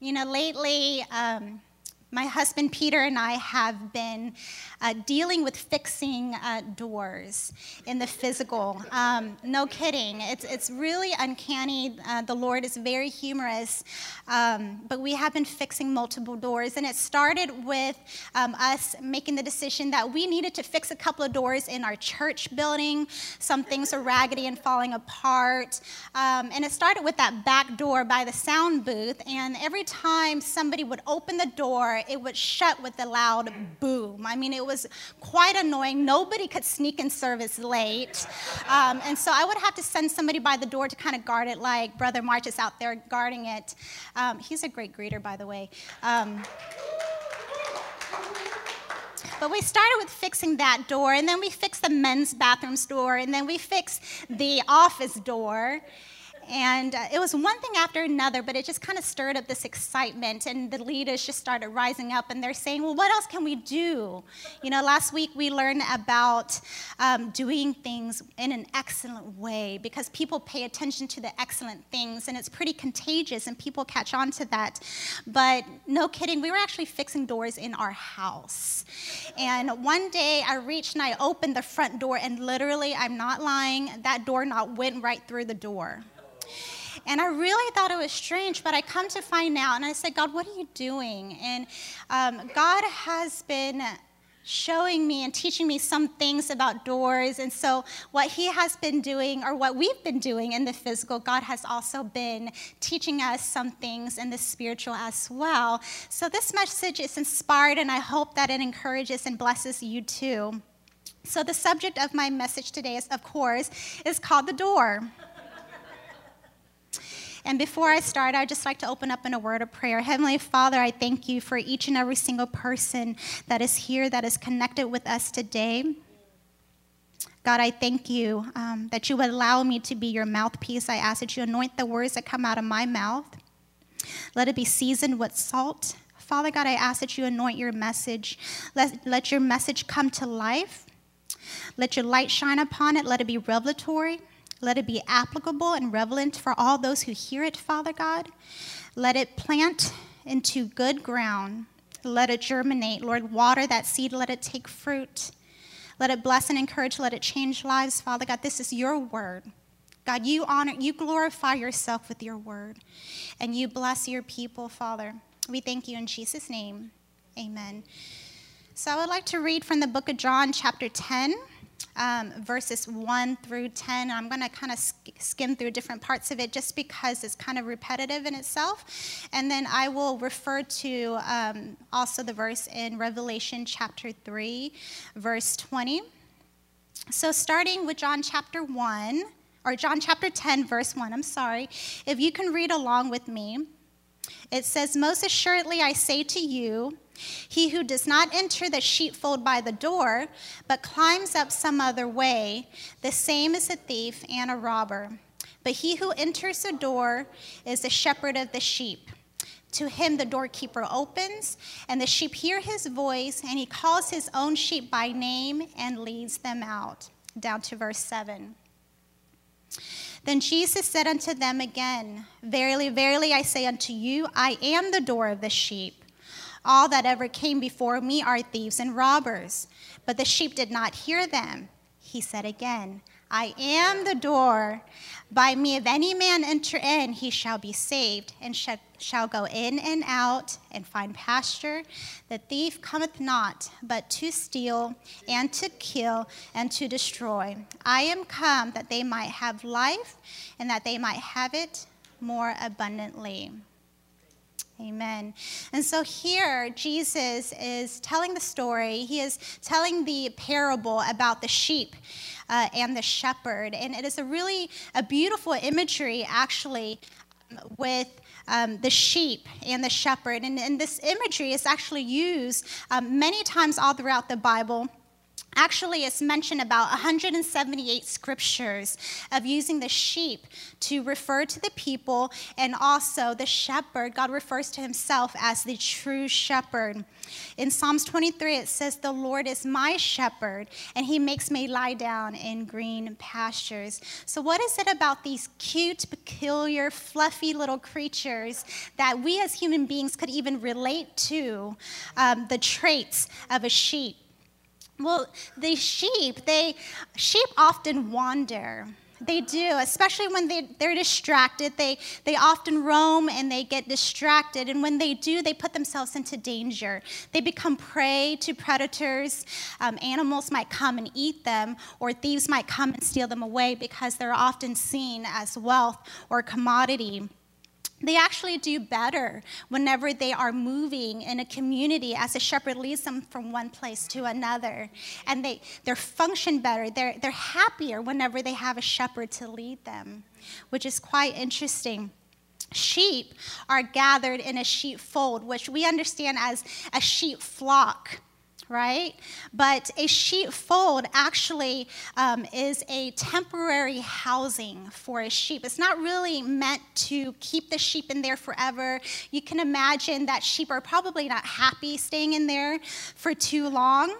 You know, lately, um, my husband Peter and I have been uh, dealing with fixing uh, doors in the physical. Um, no kidding. It's, it's really uncanny. Uh, the Lord is very humorous. Um, but we have been fixing multiple doors. And it started with um, us making the decision that we needed to fix a couple of doors in our church building. Some things are raggedy and falling apart. Um, and it started with that back door by the sound booth. And every time somebody would open the door, it would shut with a loud boom. I mean, it was quite annoying. Nobody could sneak in service late. Um, and so I would have to send somebody by the door to kind of guard it, like Brother March is out there guarding it. Um, he's a great greeter, by the way. Um, but we started with fixing that door, and then we fixed the men's bathrooms door, and then we fixed the office door. And uh, it was one thing after another, but it just kind of stirred up this excitement. And the leaders just started rising up and they're saying, well, what else can we do? You know, last week we learned about um, doing things in an excellent way because people pay attention to the excellent things and it's pretty contagious and people catch on to that. But no kidding, we were actually fixing doors in our house. And one day I reached and I opened the front door and literally, I'm not lying, that doorknob went right through the door. And I really thought it was strange, but I come to find out, and I said, God, what are you doing? And um, God has been showing me and teaching me some things about doors. And so, what He has been doing, or what we've been doing in the physical, God has also been teaching us some things in the spiritual as well. So, this message is inspired, and I hope that it encourages and blesses you too. So, the subject of my message today is, of course, is called the door. And before I start, I'd just like to open up in a word of prayer. Heavenly Father, I thank you for each and every single person that is here, that is connected with us today. God, I thank you um, that you would allow me to be your mouthpiece. I ask that you anoint the words that come out of my mouth. Let it be seasoned with salt. Father God, I ask that you anoint your message. Let, let your message come to life. Let your light shine upon it. Let it be revelatory. Let it be applicable and relevant for all those who hear it, Father God. Let it plant into good ground. Let it germinate. Lord, water that seed. Let it take fruit. Let it bless and encourage. Let it change lives, Father God. This is your word. God, you honor, you glorify yourself with your word, and you bless your people, Father. We thank you in Jesus' name. Amen. So I would like to read from the book of John, chapter 10 um, verses 1 through 10. I'm going to kind of sk- skim through different parts of it just because it's kind of repetitive in itself. And then I will refer to um, also the verse in Revelation chapter 3, verse 20. So, starting with John chapter 1, or John chapter 10, verse 1, I'm sorry. If you can read along with me, it says, Most assuredly I say to you, he who does not enter the sheepfold by the door, but climbs up some other way, the same is a thief and a robber. But he who enters the door is the shepherd of the sheep. To him the doorkeeper opens, and the sheep hear his voice, and he calls his own sheep by name and leads them out. Down to verse 7. Then Jesus said unto them again, Verily, verily, I say unto you, I am the door of the sheep. All that ever came before me are thieves and robbers, but the sheep did not hear them. He said again, I am the door. By me, if any man enter in, he shall be saved, and shall go in and out and find pasture. The thief cometh not, but to steal, and to kill, and to destroy. I am come that they might have life, and that they might have it more abundantly. Amen. And so here, Jesus is telling the story. He is telling the parable about the sheep uh, and the shepherd. And it is a really a beautiful imagery, actually, with um, the sheep and the shepherd. And, and, this imagery is actually used um, many times all throughout the Bible. Actually, it's mentioned about 178 scriptures of using the sheep to refer to the people and also the shepherd. God refers to himself as the true shepherd. In Psalms 23, it says, The Lord is my shepherd, and he makes me lie down in green pastures. So, what is it about these cute, peculiar, fluffy little creatures that we as human beings could even relate to um, the traits of a sheep? Well, the sheep, they sheep often wander. They do, especially when they, they're distracted. They, they often roam and they get distracted. And when they do, they put themselves into danger. They become prey to predators. Um, animals might come and eat them, or thieves might come and steal them away because they're often seen as wealth or commodity they actually do better whenever they are moving in a community as a shepherd leads them from one place to another. And they, they function better. They're, they're happier whenever they have a shepherd to lead them, which is quite interesting. Sheep are gathered in a sheepfold, which we understand as a sheep flock right? But a sheepfold actually um, is a temporary housing for a sheep. It's not really meant to keep the sheep in there forever. You can imagine that sheep are probably not happy staying in there for too long.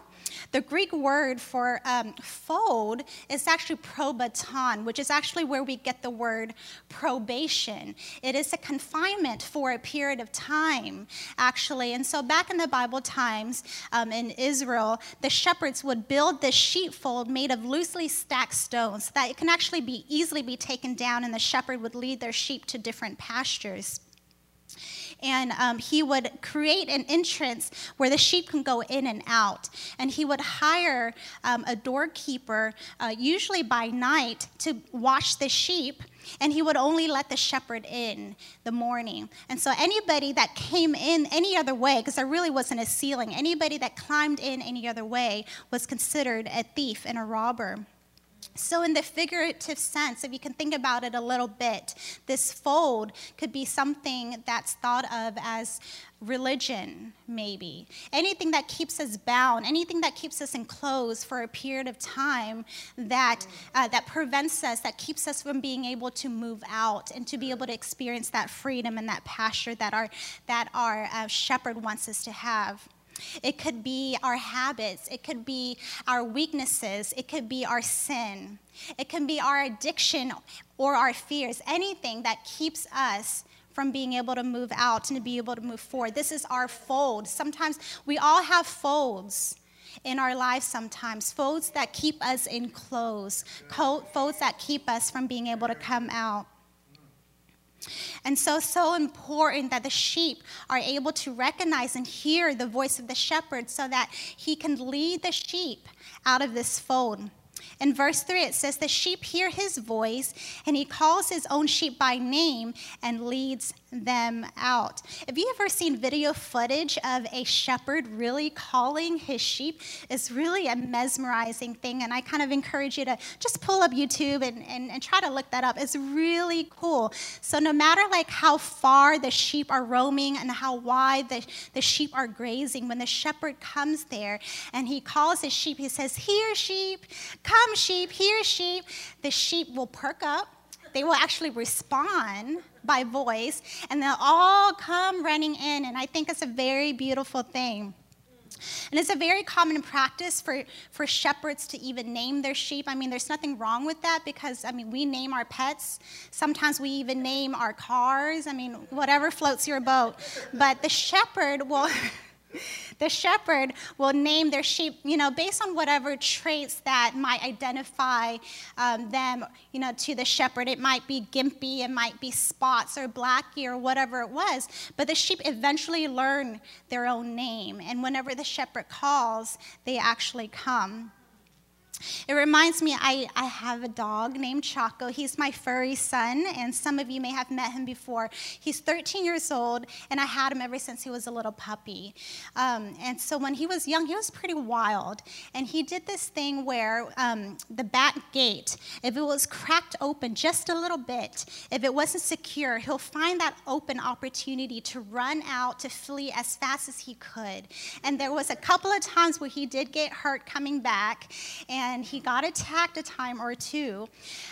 The Greek word for um, fold is actually probaton, which is actually where we get the word probation. It is a confinement for a period of time, actually. And so back in the Bible times um, in Israel, the shepherds would build this sheepfold made of loosely stacked stones so that it can actually be easily be taken down, and the shepherd would lead their sheep to different pastures and um, he would create an entrance where the sheep can go in and out. And he would hire um, a doorkeeper, uh, usually by night, to watch the sheep. And he would only let the shepherd in the morning. And so anybody that came in any other way, because there really wasn't a ceiling, anybody that climbed in any other way was considered a thief and a robber. So, in the figurative sense, if you can think about it a little bit, this fold could be something that's thought of as religion, maybe. Anything that keeps us bound, anything that keeps us enclosed for a period of time that, uh, that prevents us, that keeps us from being able to move out and to be able to experience that freedom and that pasture that our, that our uh, shepherd wants us to have. It could be our habits. It could be our weaknesses. It could be our sin. It can be our addiction or our fears. Anything that keeps us from being able to move out and to be able to move forward. This is our fold. Sometimes we all have folds in our lives sometimes folds that keep us enclosed, folds that keep us from being able to come out. And so, so important that the sheep are able to recognize and hear the voice of the shepherd so that he can lead the sheep out of this fold. In verse 3, it says, The sheep hear his voice, and he calls his own sheep by name and leads them out. Have you ever seen video footage of a shepherd really calling his sheep? It's really a mesmerizing thing, and I kind of encourage you to just pull up YouTube and, and, and try to look that up. It's really cool. So no matter like how far the sheep are roaming and how wide the, the sheep are grazing, when the shepherd comes there and he calls his sheep, he says, Here, sheep, come, sheep, here, sheep. The sheep will perk up. They will actually respond by voice, and they'll all come running in. And I think it's a very beautiful thing. And it's a very common practice for, for shepherds to even name their sheep. I mean, there's nothing wrong with that because, I mean, we name our pets. Sometimes we even name our cars. I mean, whatever floats your boat. But the shepherd will. the shepherd will name their sheep, you know, based on whatever traits that might identify um, them, you know, to the shepherd. It might be gimpy, it might be spots or blacky or whatever it was. But the sheep eventually learn their own name, and whenever the shepherd calls, they actually come. It reminds me, I, I have a dog named Chaco. He's my furry son, and some of you may have met him before. He's 13 years old, and I had him ever since he was a little puppy. Um, and so when he was young, he was pretty wild. And he did this thing where um, the back gate, if it was cracked open just a little bit, if it wasn't secure, he'll find that open opportunity to run out, to flee as fast as he could. And there was a couple of times where he did get hurt coming back. And and he got attacked a time or two.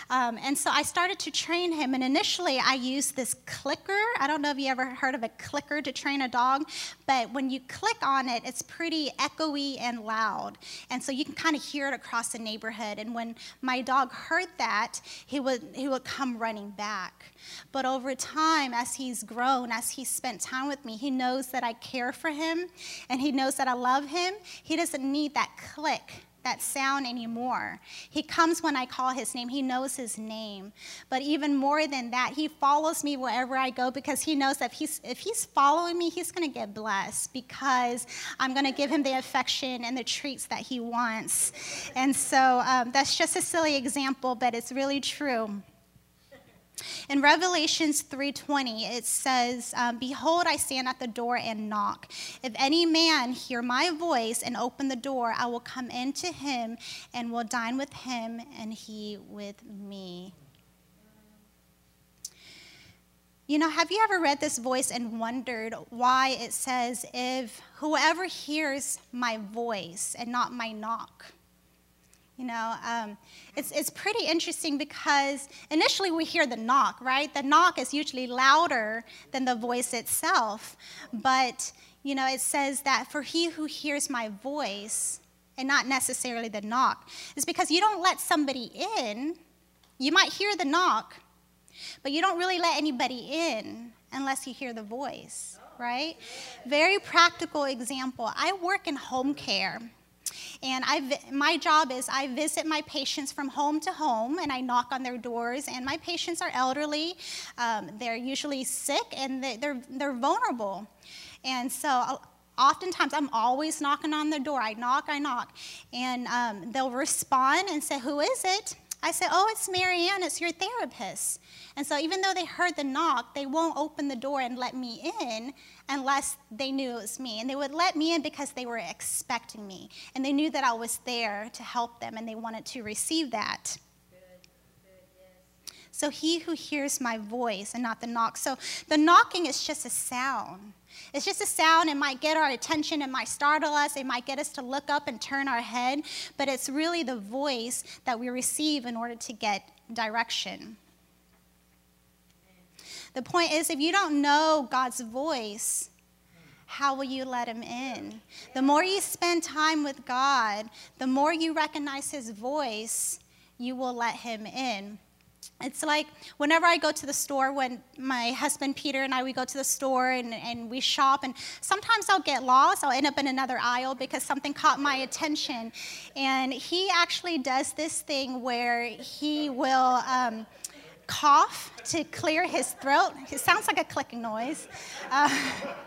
Um, and so I started to train him. And initially, I used this clicker. I don't know if you ever heard of a clicker to train a dog, but when you click on it, it's pretty echoey and loud. And so you can kind of hear it across the neighborhood. And when my dog heard that, he would, he would come running back. But over time, as he's grown, as he's spent time with me, he knows that I care for him and he knows that I love him. He doesn't need that click that sound anymore. He comes when I call his name, he knows his name. But even more than that, he follows me wherever I go because he knows that if he's, if he's following me, he's going to get blessed because I'm going to give him the affection and the treats that he wants. And so um, that's just a silly example, but it's really true. In Revelations 3:20, it says, um, "Behold, I stand at the door and knock. If any man hear my voice and open the door, I will come in to him and will dine with him, and he with me." You know, have you ever read this voice and wondered why it says, "If whoever hears my voice and not my knock"? You know, um, it's, it's pretty interesting because initially we hear the knock, right? The knock is usually louder than the voice itself. But, you know, it says that for he who hears my voice, and not necessarily the knock, is because you don't let somebody in. You might hear the knock, but you don't really let anybody in unless you hear the voice, right? Very practical example. I work in home care. And I, my job is I visit my patients from home to home and I knock on their doors. And my patients are elderly, um, they're usually sick, and they're, they're vulnerable. And so uh, oftentimes I'm always knocking on the door. I knock, I knock. And um, they'll respond and say, Who is it? I say, Oh, it's Marianne, it's your therapist. And so even though they heard the knock, they won't open the door and let me in unless they knew it was me. And they would let me in because they were expecting me. And they knew that I was there to help them and they wanted to receive that. So he who hears my voice and not the knock. So the knocking is just a sound. It's just a sound. It might get our attention. It might startle us. It might get us to look up and turn our head. But it's really the voice that we receive in order to get direction. The point is, if you don't know God's voice, how will you let him in? The more you spend time with God, the more you recognize his voice, you will let him in. It's like whenever I go to the store, when my husband Peter and I, we go to the store and, and we shop, and sometimes I'll get lost. I'll end up in another aisle because something caught my attention. And he actually does this thing where he will. Um, cough to clear his throat. It sounds like a clicking noise. Uh,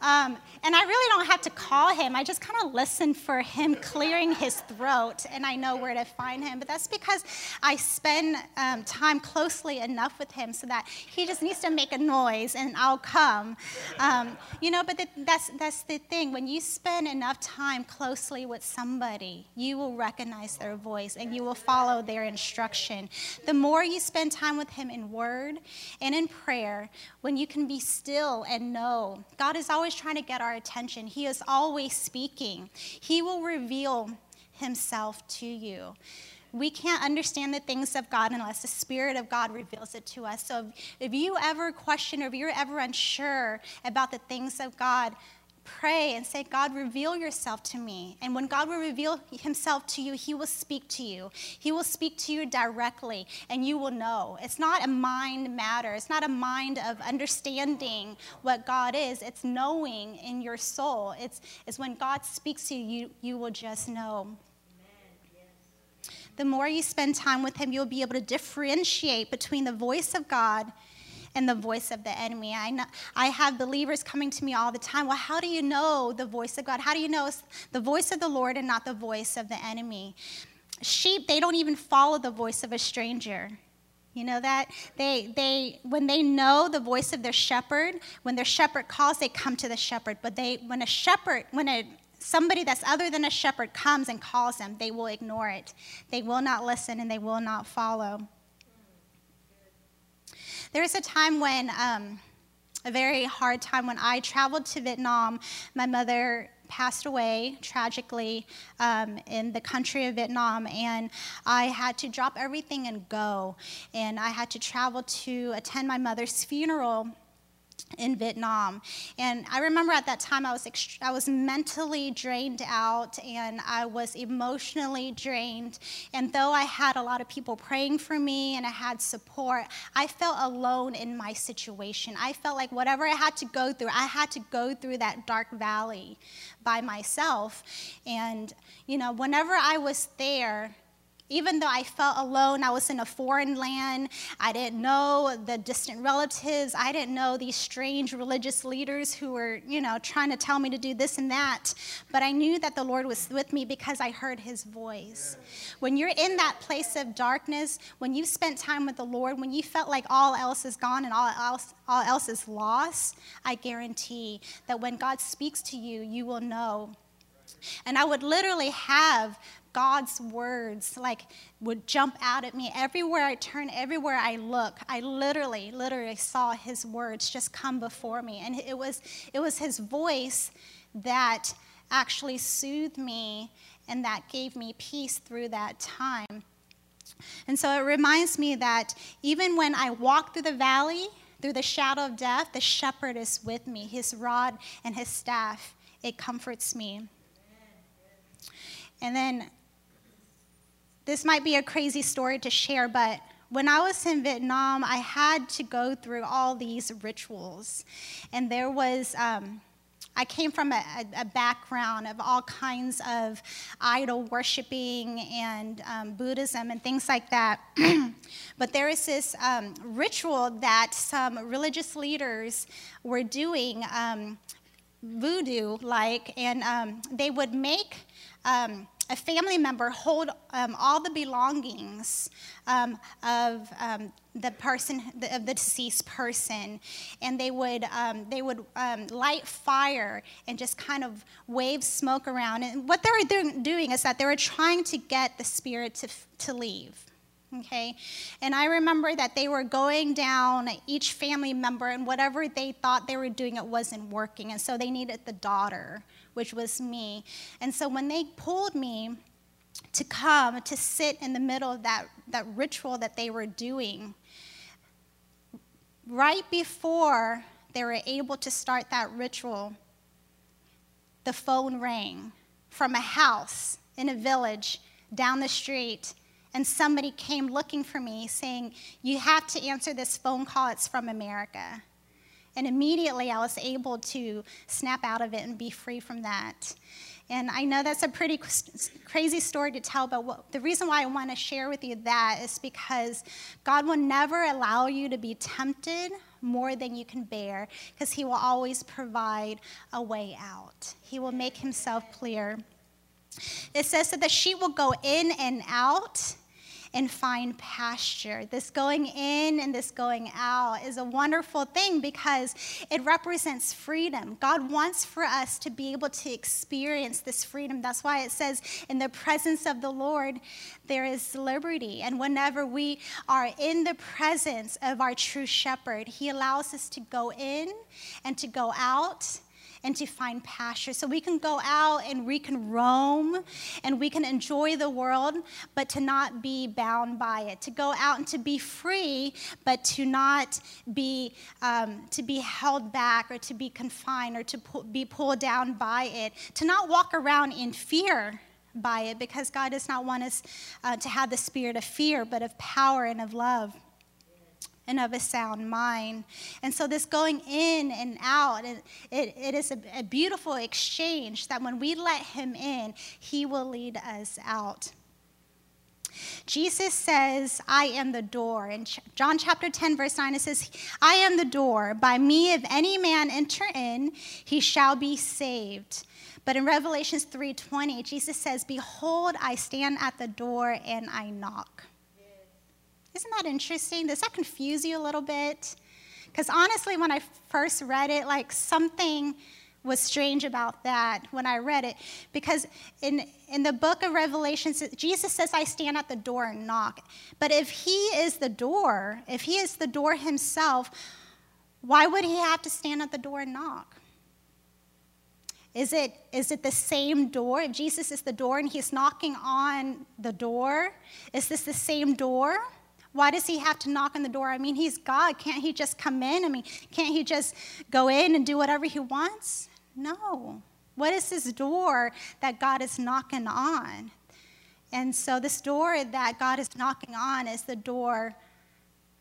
um, and I really don't have to call him. I just kind of listen for him clearing his throat, and I know where to find him. But that's because I spend um, time closely enough with him so that he just needs to make a noise, and I'll come. Um, you know, but the, that's that's the thing. When you spend enough time closely with somebody, you will recognize their voice and you will follow their instruction. The more you spend time with him in word and in prayer, when you can be still and know God is always trying to get our attention. He is always speaking. He will reveal himself to you. We can't understand the things of God unless the Spirit of God reveals it to us. So if, you ever question or if you're ever unsure about the things of God, pray and say, God, reveal yourself to me. And when God will reveal himself to you, he will speak to you. He will speak to you directly, and you will know. It's not a mind matter, it's not a mind of understanding what God is, it's knowing in your soul. It's, it's when God speaks to you, you, you will just know. The more you spend time with Him, you'll be able to differentiate between the voice of God and the voice of the enemy. I, know, I have believers coming to me all the time. Well, how do you know the voice of God? How do you know the voice of the Lord and not the voice of the enemy? sheep, they don't even follow the voice of a stranger. You know that? They, they, when they know the voice of their shepherd, when their shepherd calls, they come to the shepherd. But they, when a shepherd, when a, somebody that's other than a shepherd comes and calls them, they will ignore it. They will not listen and they will not follow. There was a time when, um, a very hard time when I traveled to Vietnam. My mother passed away tragically um, in the country of Vietnam, and I had to drop everything and go. And I had to travel to attend my mother's funeral in Vietnam. And I remember at that time I was ext- I was mentally drained out and I was emotionally drained. And though I had a lot of people praying for me and I had support, I felt alone in my situation. I felt like whatever I had to go through, I had to go through that dark valley by myself. And you know, whenever I was there, even though I felt alone, I was in a foreign land. I didn't know the distant relatives. I didn't know these strange religious leaders who were, you know, trying to tell me to do this and that. But I knew that the Lord was with me because I heard his voice. When you're in that place of darkness, when you spent time with the Lord, when you felt like all else is gone and all else, all else is lost, I guarantee that when God speaks to you, you will know. And I would literally have God's words like would jump out at me everywhere I turn, everywhere I look. I literally, literally saw His words just come before me, and it was it was His voice that actually soothed me and that gave me peace through that time. And so it reminds me that even when I walk through the valley, through the shadow of death, the shepherd is with me. His rod and his staff, it comforts me. And then this might be a crazy story to share, but when I was in Vietnam, I had to go through all these rituals. And there was, um, I came from a, a, background of all kinds of idol worshiping and um, Buddhism and things like that. but there is this um, ritual that some religious leaders were doing, um, voodoo like, and um, they would make um, a family member hold um, all the belongings um, of um, the person the, of the deceased person. And they would um, they would um, light fire and just kind of wave smoke around. And what they were doing is that they were trying to get the spirit to, to leave okay? And i remember that they were going down each family member and whatever they thought they were doing it wasn't working. And so they needed the daughter which was me. And so when they pulled me to come to sit in the middle of that, that ritual that they were doing, right before they were able to start that ritual, the phone rang from a house in a village down the street. And somebody came looking for me saying, You have to answer this phone call, it's from America. And immediately I was able to snap out of it and be free from that. And I know that's a pretty crazy story to tell, but what, the reason why I want to share with you that is because God will never allow you to be tempted more than you can bear, because He will always provide a way out. He will make Himself clear. It says that the sheep will go in and out and find pasture. This going in and this going out is a wonderful thing because it represents freedom. God wants for us to be able to experience this freedom. That's why it says, in the presence of the Lord, there is liberty. And whenever we are in the presence of our true shepherd, he allows us to go in and to go out and to find pasture. So we can go out and we can roam and we can enjoy the world, but to not be bound by it. To go out and to be free, but to not be um, to be held back or to be confined or to pu- be pulled down by it. To not walk around in fear by it, because God does not want us uh, to have the spirit of fear, but of power and of love and of a sound mind. And so, this going in and out, it, it, it is a, a beautiful exchange that when we let Him in, He will lead us out. Jesus says, I am the door. In John chapter 10, verse 9, it says, I am the door. By me, if any man enter in, he shall be saved. But in Revelations 3:20, Jesus says, Behold, I stand at the door and I knock. Isn't that interesting? Does that confuse you a little bit? Because honestly, when I first read it, like something was strange about that when I read it. Because in, in the book of Revelations, Jesus says, I stand at the door and knock. But if he is the door, if he is the door himself, why would he have to stand at the door and knock? Is it, is it the same door? If Jesus is the door and he's knocking on the door, is this the same door? Why does he have to knock on the door? I mean, he's God. Can't he just come in? I mean, can't he just go in and do whatever he wants? No. What is this door that God is knocking on? And so, this door that God is knocking on is the door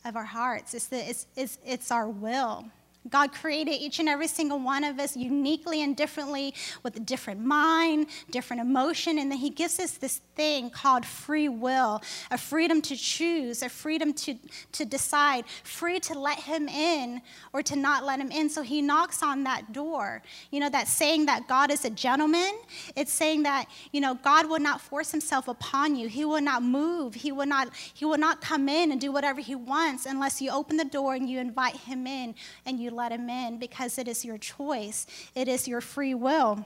of our hearts, it's, the, it's, it's, it's our will. God created each and every single one of us uniquely and differently with a different mind, different emotion, and then He gives us this thing called free will a freedom to choose, a freedom to, to decide, free to let Him in or to not let Him in. So He knocks on that door. You know, that saying that God is a gentleman, it's saying that, you know, God will not force Himself upon you, He will not move, He will not, he will not come in and do whatever He wants unless you open the door and you invite Him in and you let him in because it is your choice, it is your free will.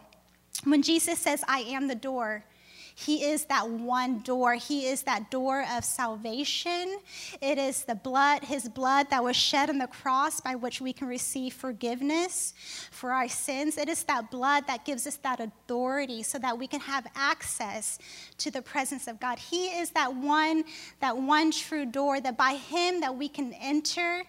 When Jesus says, I am the door, he is that one door. He is that door of salvation. It is the blood, His blood that was shed on the cross by which we can receive forgiveness for our sins. It is that blood that gives us that authority so that we can have access to the presence of God. He is that one, that one true door that by Him that we can enter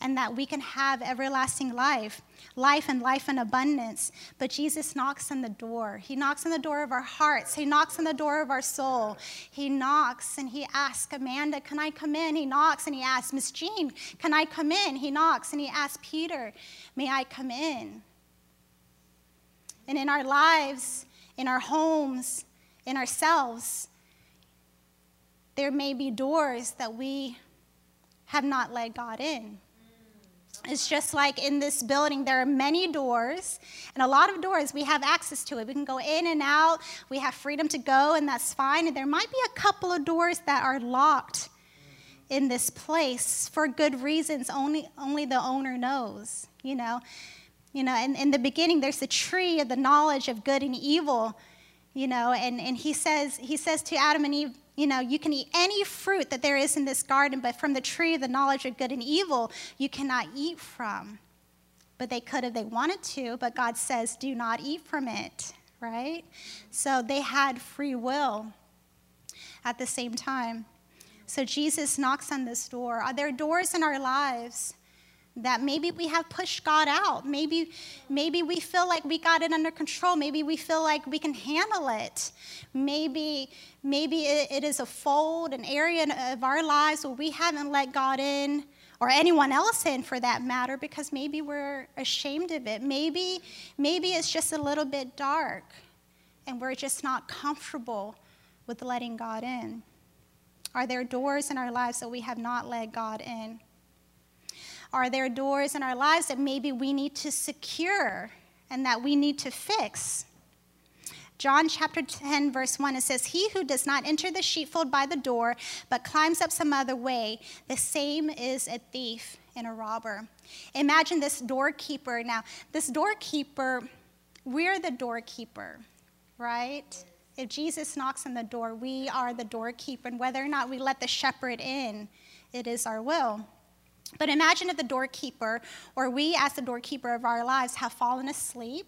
and that we can have everlasting life, life and life in abundance. But Jesus knocks on the door. He knocks on the door of our hearts. He knocks on the door of our soul. He knocks and he asks, Amanda, can I come in? He knocks and he asks, Miss Jean, can I come in? He knocks and he asks Peter, may I come in? And in our lives, in our homes, in ourselves, there may be doors that we have not let God in. It's just like in this building, there are many doors, and a lot of doors we have access to it. We can go in and out, we have freedom to go, and that's fine. And there might be a couple of doors that are locked in this place for good reasons, only, only the owner knows, you know. You know, and in the beginning, there's the tree of the knowledge of good and evil, you know, and, and he says he says to Adam and Eve, you know, you can eat any fruit that there is in this garden, but from the tree of the knowledge of good and evil, you cannot eat from. But they could if they wanted to, but God says, do not eat from it, right? So they had free will at the same time. So Jesus knocks on this door. Are there doors in our lives that maybe we have pushed God out. Maybe, maybe we feel like we got it under control. Maybe we feel like we can handle it. Maybe, maybe it, is a fold, an area of our lives where we haven't let God in or anyone else in for that matter because maybe we're ashamed of it. Maybe, maybe it's just a little bit dark and we're just not comfortable with letting God in. Are there doors in our lives that we have not let God in? Are there doors in our lives that maybe we need to secure and that we need to fix? John chapter 10, verse 1, it says, He who does not enter the sheepfold by the door, but climbs up some other way, the same is a thief and a robber. Imagine this doorkeeper. Now, this doorkeeper, we're the doorkeeper, right? If Jesus knocks on the door, we are the doorkeeper. And whether or not we let the shepherd in, it is our will. But imagine if the doorkeeper, or we as the doorkeeper of our lives, have fallen asleep,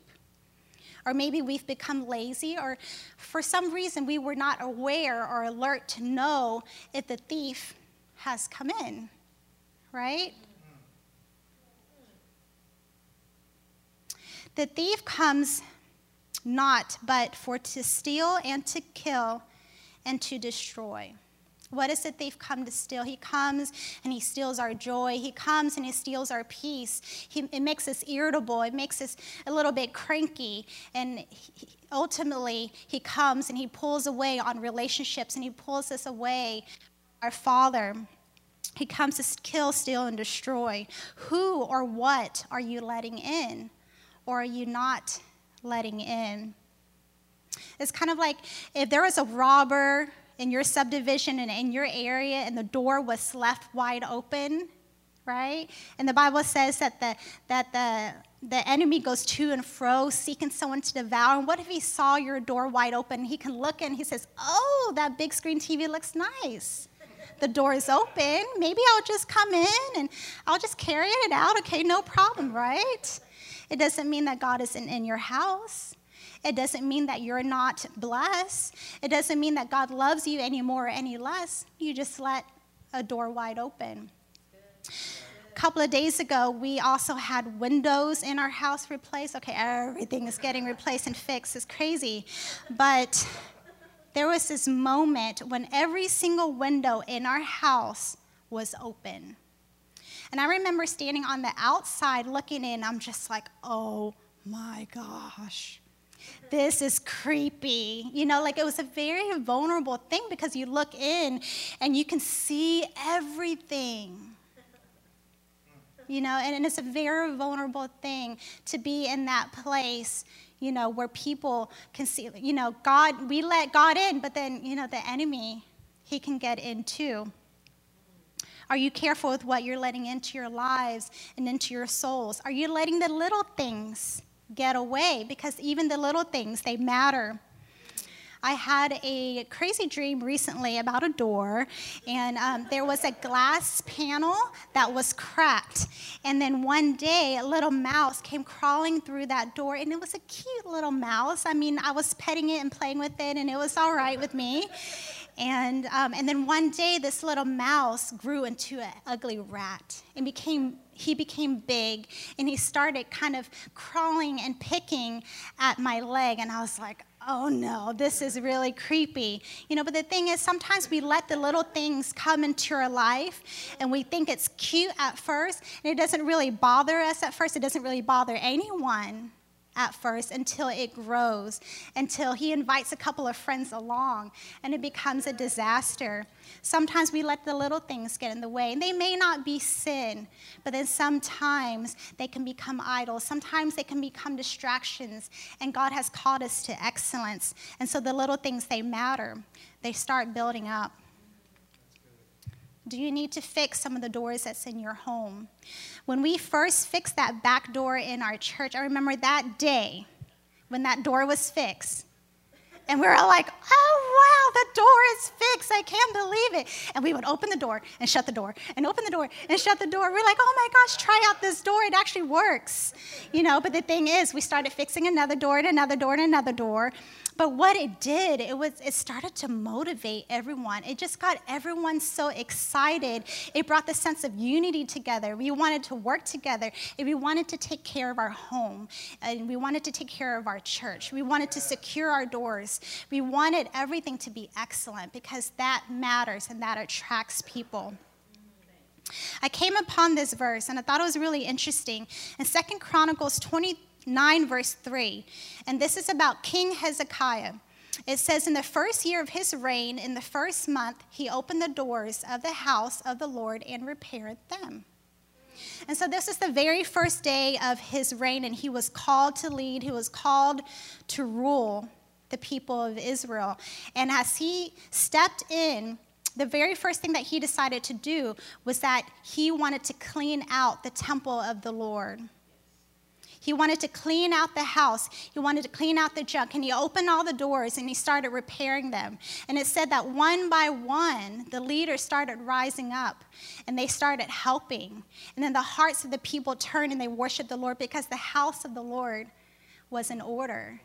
or maybe we've become lazy, or for some reason we were not aware or alert to know if the thief has come in, right? The thief comes not but for to steal and to kill and to destroy. What is the thief come to steal? He comes and he steals our joy. He comes and he steals our peace. He, it makes us irritable. It makes us a little bit cranky. And he, ultimately, he comes and he pulls away on relationships and he pulls us away our Father. He comes to kill, steal, and destroy. Who or what are you letting in? Or are you not letting in? It's kind of like if there was a robber in your subdivision and in your area and the door was left wide open, right? And the Bible says that the, that the, the enemy goes to and fro seeking someone to devour. And what if he saw your door wide open? He can look and he says, Oh, that big screen TV looks nice. The door is open. Maybe I'll just come in and I'll just carry it out. Okay, no problem, right? It doesn't mean that God isn't in your house. It doesn't mean that you're not blessed. It doesn't mean that God loves you any more or any less. You just let a door wide open. A couple of days ago, we also had windows in our house replaced. Okay, everything is getting replaced and fixed. It's crazy. But there was this moment when every single window in our house was open. And I remember standing on the outside looking in, I'm just like, oh my gosh this is creepy. You know, like it was a very vulnerable thing because you look in and you can see everything. You know, and, and it's a very vulnerable thing to be in that place, you know, where people can see, you know, God, we let God in, but then, you know, the enemy, he can get in too. Are you careful with what you're letting into your lives and into your souls? Are you letting the little things get away because even the little things, they matter. I had a crazy dream recently about a door, and um, there was a glass panel that was cracked. And then one day, a little mouse came crawling through that door, and it was a cute little mouse. I mean, I was petting it and playing with it, and it was all right with me. And, um, and then one day, this little mouse grew into an ugly rat and became he became big and he started kind of crawling and picking at my leg. And I was like, oh no, this is really creepy. You know, but the thing is, sometimes we let the little things come into our life and we think it's cute at first, and it doesn't really bother us at first. It doesn't really bother anyone at first until it grows, until he invites a couple of friends along and it becomes a disaster. Sometimes we let the little things get in the way, and they may not be sin, but then sometimes they can become idols. Sometimes they can become distractions, and God has called us to excellence. And so the little things, they matter. They start building up. Do you need to fix some of the doors that's in your home? When we first fixed that back door in our church, I remember that day when that door was fixed. And we were like, oh, wow, the door is fixed. I can't believe it. And we would open the door and shut the door and open the door and shut the door. We're like, oh my gosh, try out this door. It actually works. You know, but the thing is, we started fixing another door and another door and another door. But what it did, it was it started to motivate everyone. It just got everyone so excited. It brought the sense of unity together. We wanted to work together. And we wanted to take care of our home. And we wanted to take care of our church. We wanted to secure our doors. We wanted everything to be excellent because that matters and that attracts people. I came upon this verse and I thought it was really interesting. In Second Chronicles 20 9, verse 3. And this is about King Hezekiah. It says, In the first year of his reign, in the first month, he opened the doors of the house of the Lord and repaired them. And so, this is the very first day of his reign, and he was called to lead, he was called to rule the people of Israel. And as he stepped in, the very first thing that he decided to do was that he wanted to clean out the temple of the Lord. He wanted to clean out the house. He wanted to clean out the junk. And he opened all the doors and he started repairing them. And it said that one by one, the leaders started rising up and they started helping. And then the hearts of the people turned and they worshiped the Lord because the house of the Lord was in order.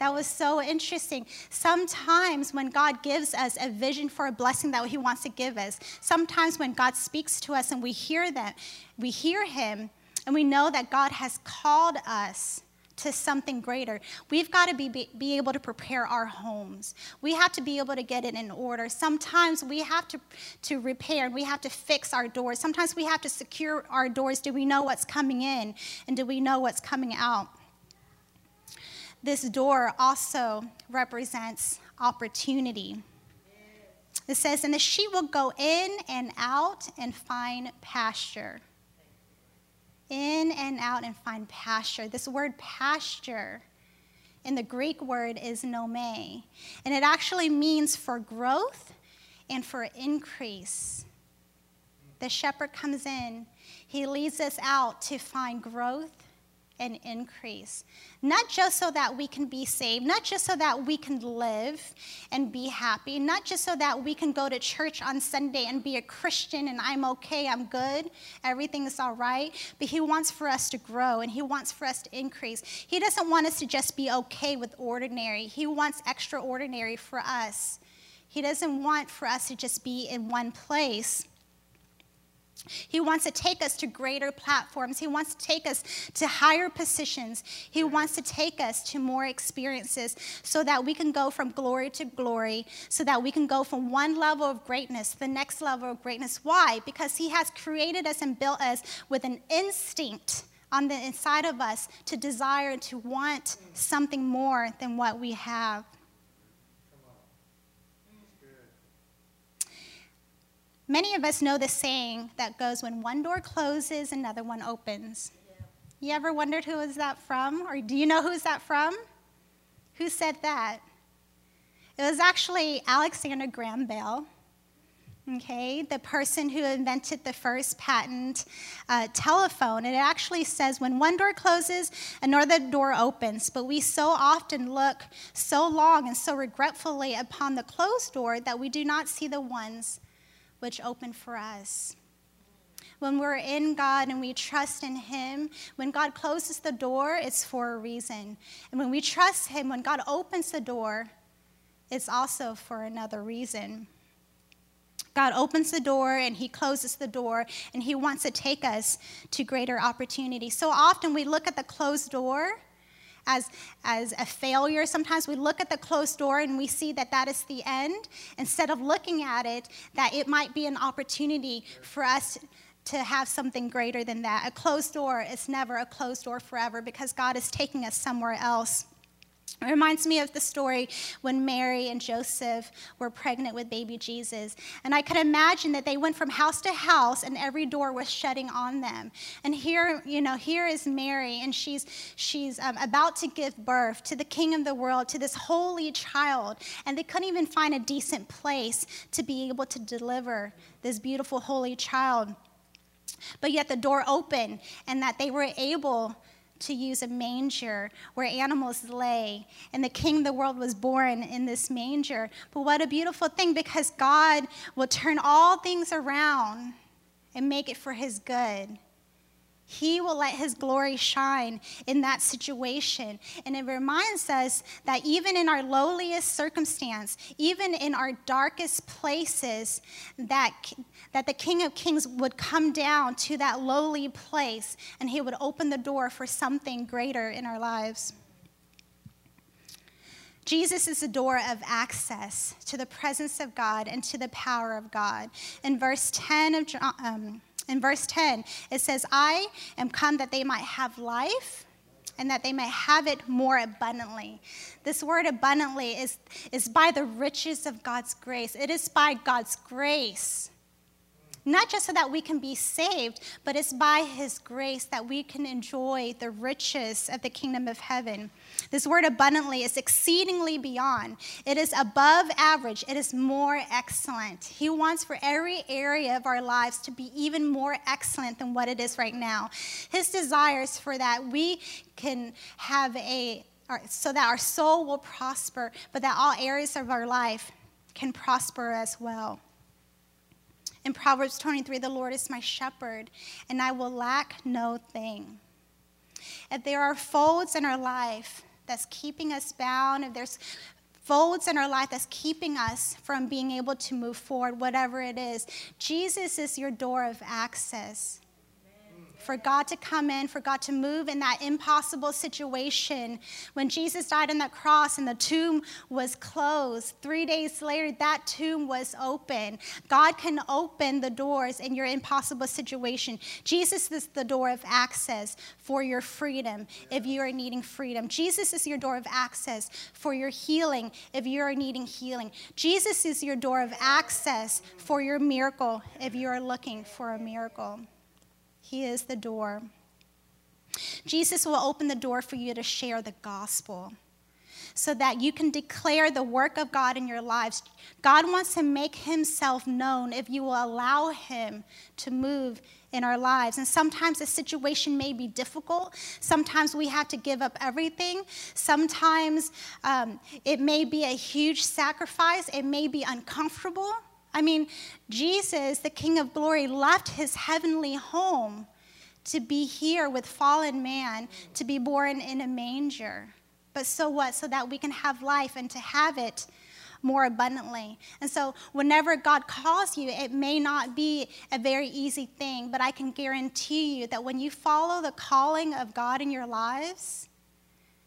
That was so interesting. Sometimes when God gives us a vision for a blessing that He wants to give us, sometimes when God speaks to us and we hear that, we hear Him, and we know that God has called us to something greater. We've got to be, be, be, able to prepare our homes. We have to be able to get it in order. Sometimes we have to, to repair, we have to fix our doors. Sometimes we have to secure our doors. Do we know what's coming in? And do we know what's coming out? This door also represents opportunity. It says, And the sheep will go in and out and find pasture in and out and find pasture. This word pasture in the Greek word is nome, and it actually means for growth and for increase. The shepherd comes in, he leads us out to find growth and increase. Not just so that we can be saved, not just so that we can live and be happy, not just so that we can go to church on Sunday and be a Christian and I'm okay, I'm good, everything's all right, but He wants for us to grow and He wants for us to increase. He doesn't want us to just be okay with ordinary, He wants extraordinary for us. He doesn't want for us to just be in one place. He wants to take us to greater platforms. He wants to take us to higher positions. He wants to take us to more experiences so that we can go from glory to glory, so that we can go from one level of greatness to the next level of greatness. Why? Because He has created us and built us with an instinct on the inside of us to desire to want something more than what we have. Many of us know the saying that goes when one door closes, another one opens. You ever wondered who is that from? Or do you know who's that from? Who said that? It was actually Alexander Graham Bell, okay, the person who invented the first patent uh, telephone. It actually says when one door closes, another door opens. But we so often look so long and so regretfully upon the closed door that we do not see the ones which open for us. When we're in God and we trust in Him, when God closes the door, it's for a reason. And when we trust Him, when God opens the door, it's also for another reason. God opens the door and He closes the door, and He wants to take us to greater opportunity. So often we look at the closed door as, as a failure. Sometimes we look at the closed door and we see that that is the end, instead of looking at it that it might be an opportunity for us to have something greater than that. A closed door is never a closed door forever because God is taking us somewhere else. It reminds me of the story when Mary and Joseph were pregnant with baby Jesus. And I can imagine that they went from house to house and every door was shutting on them. And here, you know, here is Mary and she's, she's um, about to give birth to the king of the world, to this holy child. And they couldn't even find a decent place to be able to deliver this beautiful holy child. But yet the door opened and that they were able to use a manger where animals lay, and the king of the world was born in this manger. But what a beautiful thing because God will turn all things around and make it for his good. He will let His glory shine in that situation. And it reminds us that even in our lowliest circumstance, even in our darkest places, that, that the King of Kings would come down to that lowly place and He would open the door for something greater in our lives. Jesus is the door of access to the presence of God and to the power of God. In verse 10 of John, um, in verse 10, it says, I am come that they might have life and that they may have it more abundantly. This word abundantly is, is by the riches of God's grace. It is by God's grace not just so that we can be saved, but it's by His grace that we can enjoy the riches of the kingdom of heaven. This word abundantly is exceedingly beyond. It is above average. It is more excellent. He wants for every area of our lives to be even more excellent than what it is right now. His desires for that we can have a, so that our soul will prosper, but that all areas of our life can prosper as well. In Proverbs 23, the Lord is my shepherd, and I will lack no thing. If there are folds in our life that's keeping us bound, if there's folds in our life that's keeping us from being able to move forward, whatever it is, Jesus is your door of access. For God to come in, for God to move in that impossible situation. When Jesus died on that cross and the tomb was closed, three days later, that tomb was open. God can open the doors in your impossible situation. Jesus is the door of access for your freedom if you are needing freedom. Jesus is your door of access for your healing if you are needing healing. Jesus is your door of access for your miracle if you are looking for a miracle. He is the door. Jesus will open the door for you to share the gospel so that you can declare the work of God in your lives. God wants to make himself known if you will allow him to move in our lives. And sometimes the situation may be difficult. Sometimes we have to give up everything. Sometimes um, it may be a huge sacrifice. It may be uncomfortable. I mean, Jesus, the King of glory, left his heavenly home to be here with fallen man, to be born in a manger. But so what? So that we can have life and to have it more abundantly. And so, whenever God calls you, it may not be a very easy thing, but I can guarantee you that when you follow the calling of God in your lives,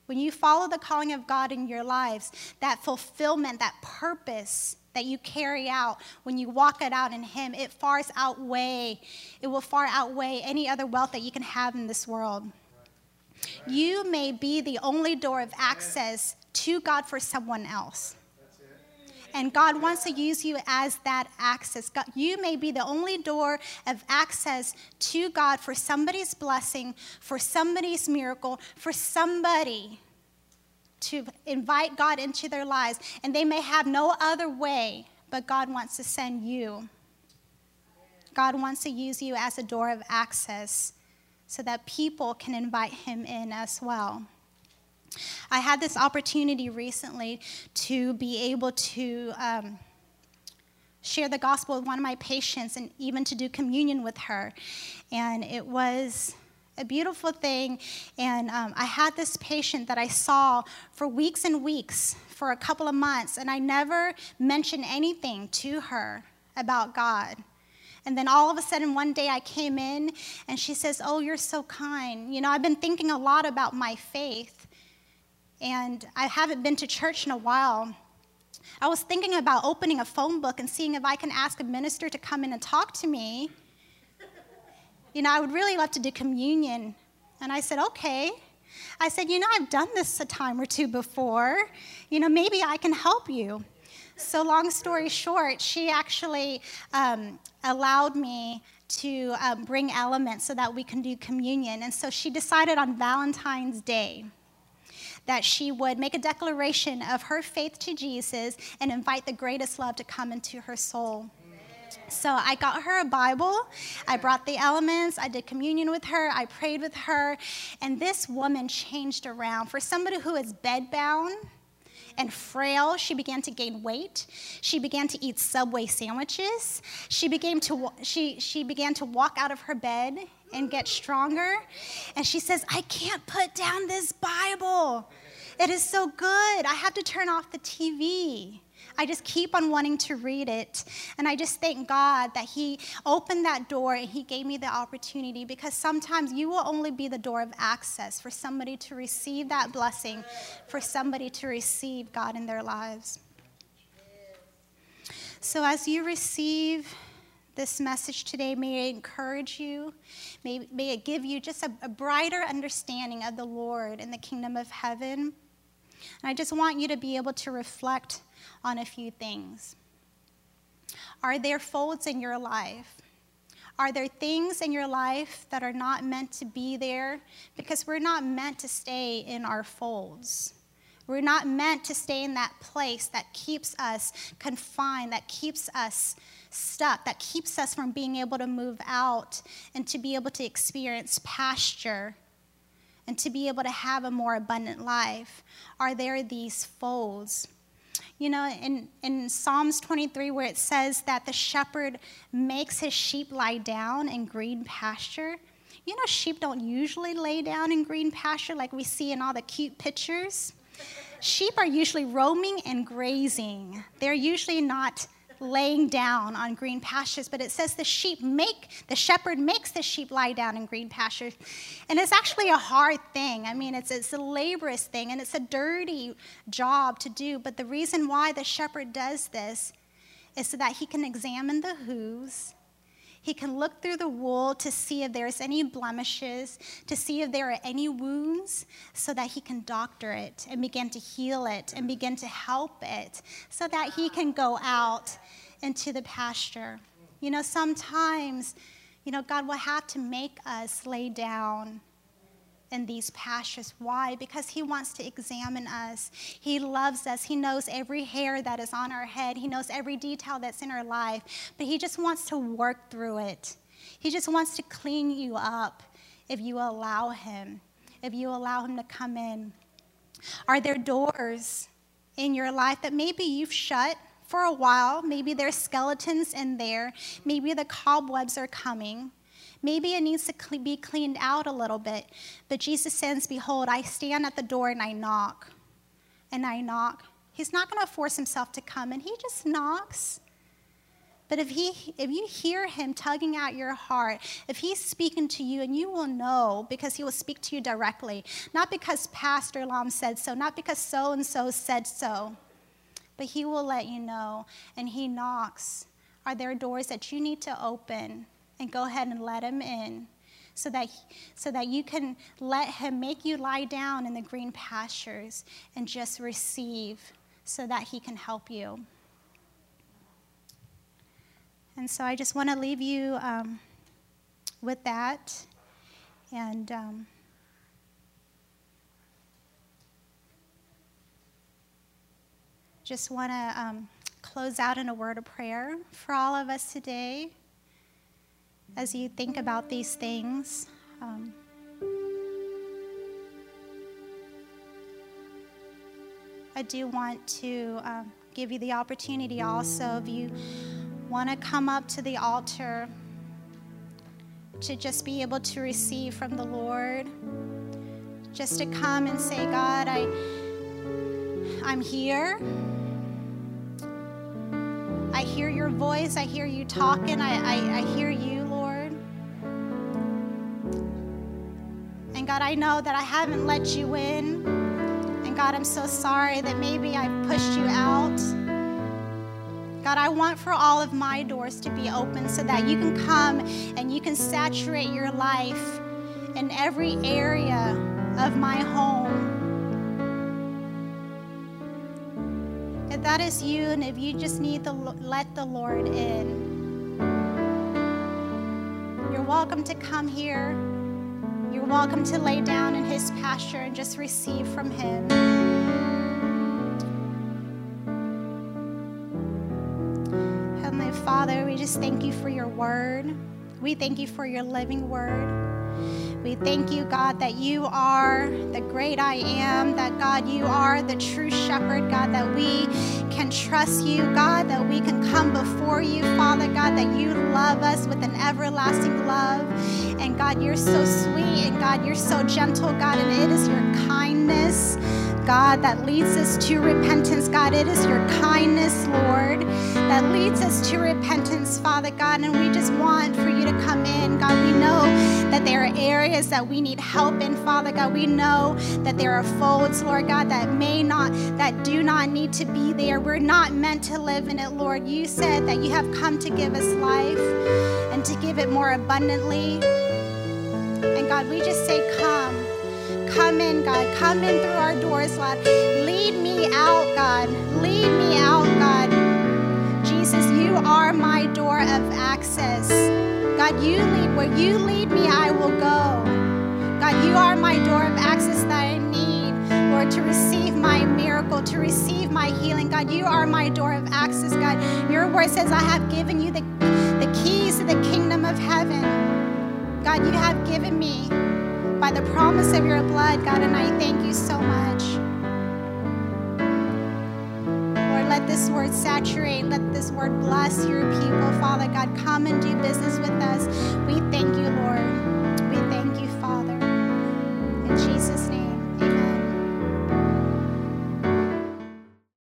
when you follow the calling of God in your lives, that fulfillment, that purpose, that you carry out when you walk it out in him it far outweigh it will far outweigh any other wealth that you can have in this world right. you may be the only door of access to god for someone else and God wants to use you as that access. God, you may be the only door of access to God for somebody's blessing, for somebody's miracle, for somebody to invite God into their lives, and they may have no other way, but God wants to send you. God wants to use you as a door of access so that people can invite Him in as well. I had this opportunity recently to be able to um, share the gospel with one of my patients and even to do communion with her. And it was a beautiful thing. And um, I had this patient that I saw for weeks and weeks, for a couple of months, and I never mentioned anything to her about God. And then all of a sudden, one day I came in and she says, Oh, you're so kind. You know, I've been thinking a lot about my faith, and I haven't been to church in a while. I was thinking about opening a phone book and seeing if I can ask a minister to come in and talk to me you know, I would really love to do communion. And I said, okay. I said, you know, I've done this a time or two before. You know, maybe I can help you. So, long story short, she actually um, allowed me to um, bring elements so that we can do communion. And so she decided on Valentine's Day that she would make a declaration of her faith to Jesus and invite the greatest love to come into her soul. So I got her a Bible. I brought the elements. I did communion with her. I prayed with her. And this woman changed around. For somebody who is bedbound, and frail, she began to gain weight. She began to eat Subway sandwiches. She began to, she, she began to walk out of her bed and get stronger. And she says, I can't put down this Bible. It is so good. I have to turn off the TV. I just keep on wanting to read it. And I just thank God that He opened that door and He gave me the opportunity because sometimes you will only be the door of access for somebody to receive that blessing, for somebody to receive God in their lives. So as you receive, this message today. May it encourage you. May, may it give you just a, a, brighter understanding of the Lord and the kingdom of heaven. And I just want you to be able to reflect on a few things. Are there folds in your life? Are there things in your life that are not meant to be there? Because we're not meant to stay in our folds. We're not meant to stay in that place that keeps us confined, that keeps us stuck, that keeps us from being able to move out and to be able to experience pasture and to be able to have a more abundant life. Are there these folds? You know, in, in Psalms 23, where it says that the shepherd makes his sheep lie down in green pasture, you know, sheep don't usually lay down in green pasture like we see in all the cute pictures. Sheep are usually roaming and grazing. They're usually not laying down on green pastures, but it says the sheep make, the shepherd makes the sheep lie down in green pastures. And it's actually a hard thing. I mean, it's, it's a laborious thing and it's a dirty job to do. But the reason why the shepherd does this is so that he can examine the hooves he can look through the wool to see if there's any blemishes, to see if there are any wounds, so that he can doctor it and begin to heal it and begin to help it, so that he can go out into the pasture. You know, sometimes, you know, God will have to make us lay down in these pastures. Why? Because He wants to examine us. He loves us. He knows every hair that is on our head, He knows every detail that's in our life, but He just wants to work through it. He just wants to clean you up if you allow Him, if you allow Him to come in. Are there doors in your life that maybe you've shut? For a while, maybe there's skeletons in there, maybe the cobwebs are coming. Maybe it needs to be cleaned out a little bit. But Jesus says, Behold, I stand at the door and I knock. And I knock. He's not going to force himself to come, and he just knocks. But if, he, if you hear him tugging at your heart, if he's speaking to you, and you will know because he will speak to you directly, not because Pastor Lam said so, not because so and so said so, but he will let you know, and he knocks. Are there doors that you need to open? And go ahead and let him in so that, so that you can let him make you lie down in the green pastures and just receive so that he can help you. And so I just want to leave you um, with that. And um, just want to um, close out in a word of prayer for all of us today as you think about these things. Um, I do want to um, give you the opportunity also if you want to come up to the altar to just be able to receive from the Lord, just to come and say, God, I, I'm here. I hear your voice. I hear you talking. I, I, I hear you. God, I know that I haven't let you in. And God, I'm so sorry that maybe I pushed you out. God, I want for all of my doors to be open so that you can come and you can saturate your life in every area of my home. If that is you, and if you just need to let the Lord in, you're welcome to come here. You're welcome to lay down in His pasture and just receive from Him. Heavenly Father, we just thank you for your word. We thank you for your living word. We thank you, God, that you are the great I am, that God, you are the true shepherd, God, that we can trust you, God, that we can come before you, Father God, that you love us with an everlasting love. And God, you're so sweet, and God, you're so gentle, God, and it is your kindness. God, that leads us to repentance. God, it is your kindness, Lord, that leads us to repentance, Father God. And we just want for you to come in. God, we know that there are areas that we need help in, Father God. We know that there are folds, Lord God, that may not, that do not need to be there. We're not meant to live in it, Lord. You said that you have come to give us life and to give it more abundantly. And God, we just say, Come. Come in, God. Come in through our doors, Lord. Lead me out, God. Lead me out, God. Jesus, you are my door of access. God, you lead. Where you lead me, I will go. God, you are my door of access that I need, Lord, to receive my miracle, to receive my healing. God, you are my door of access, God. Your word says, I have given you the, the keys to the kingdom of heaven. God, you have given me by the promise of your blood, God, and I thank you so much. Lord, let this word saturate, let this word bless your people, Father God. Come and do business with us. We thank you, Lord. We thank you, Father. In Jesus' name.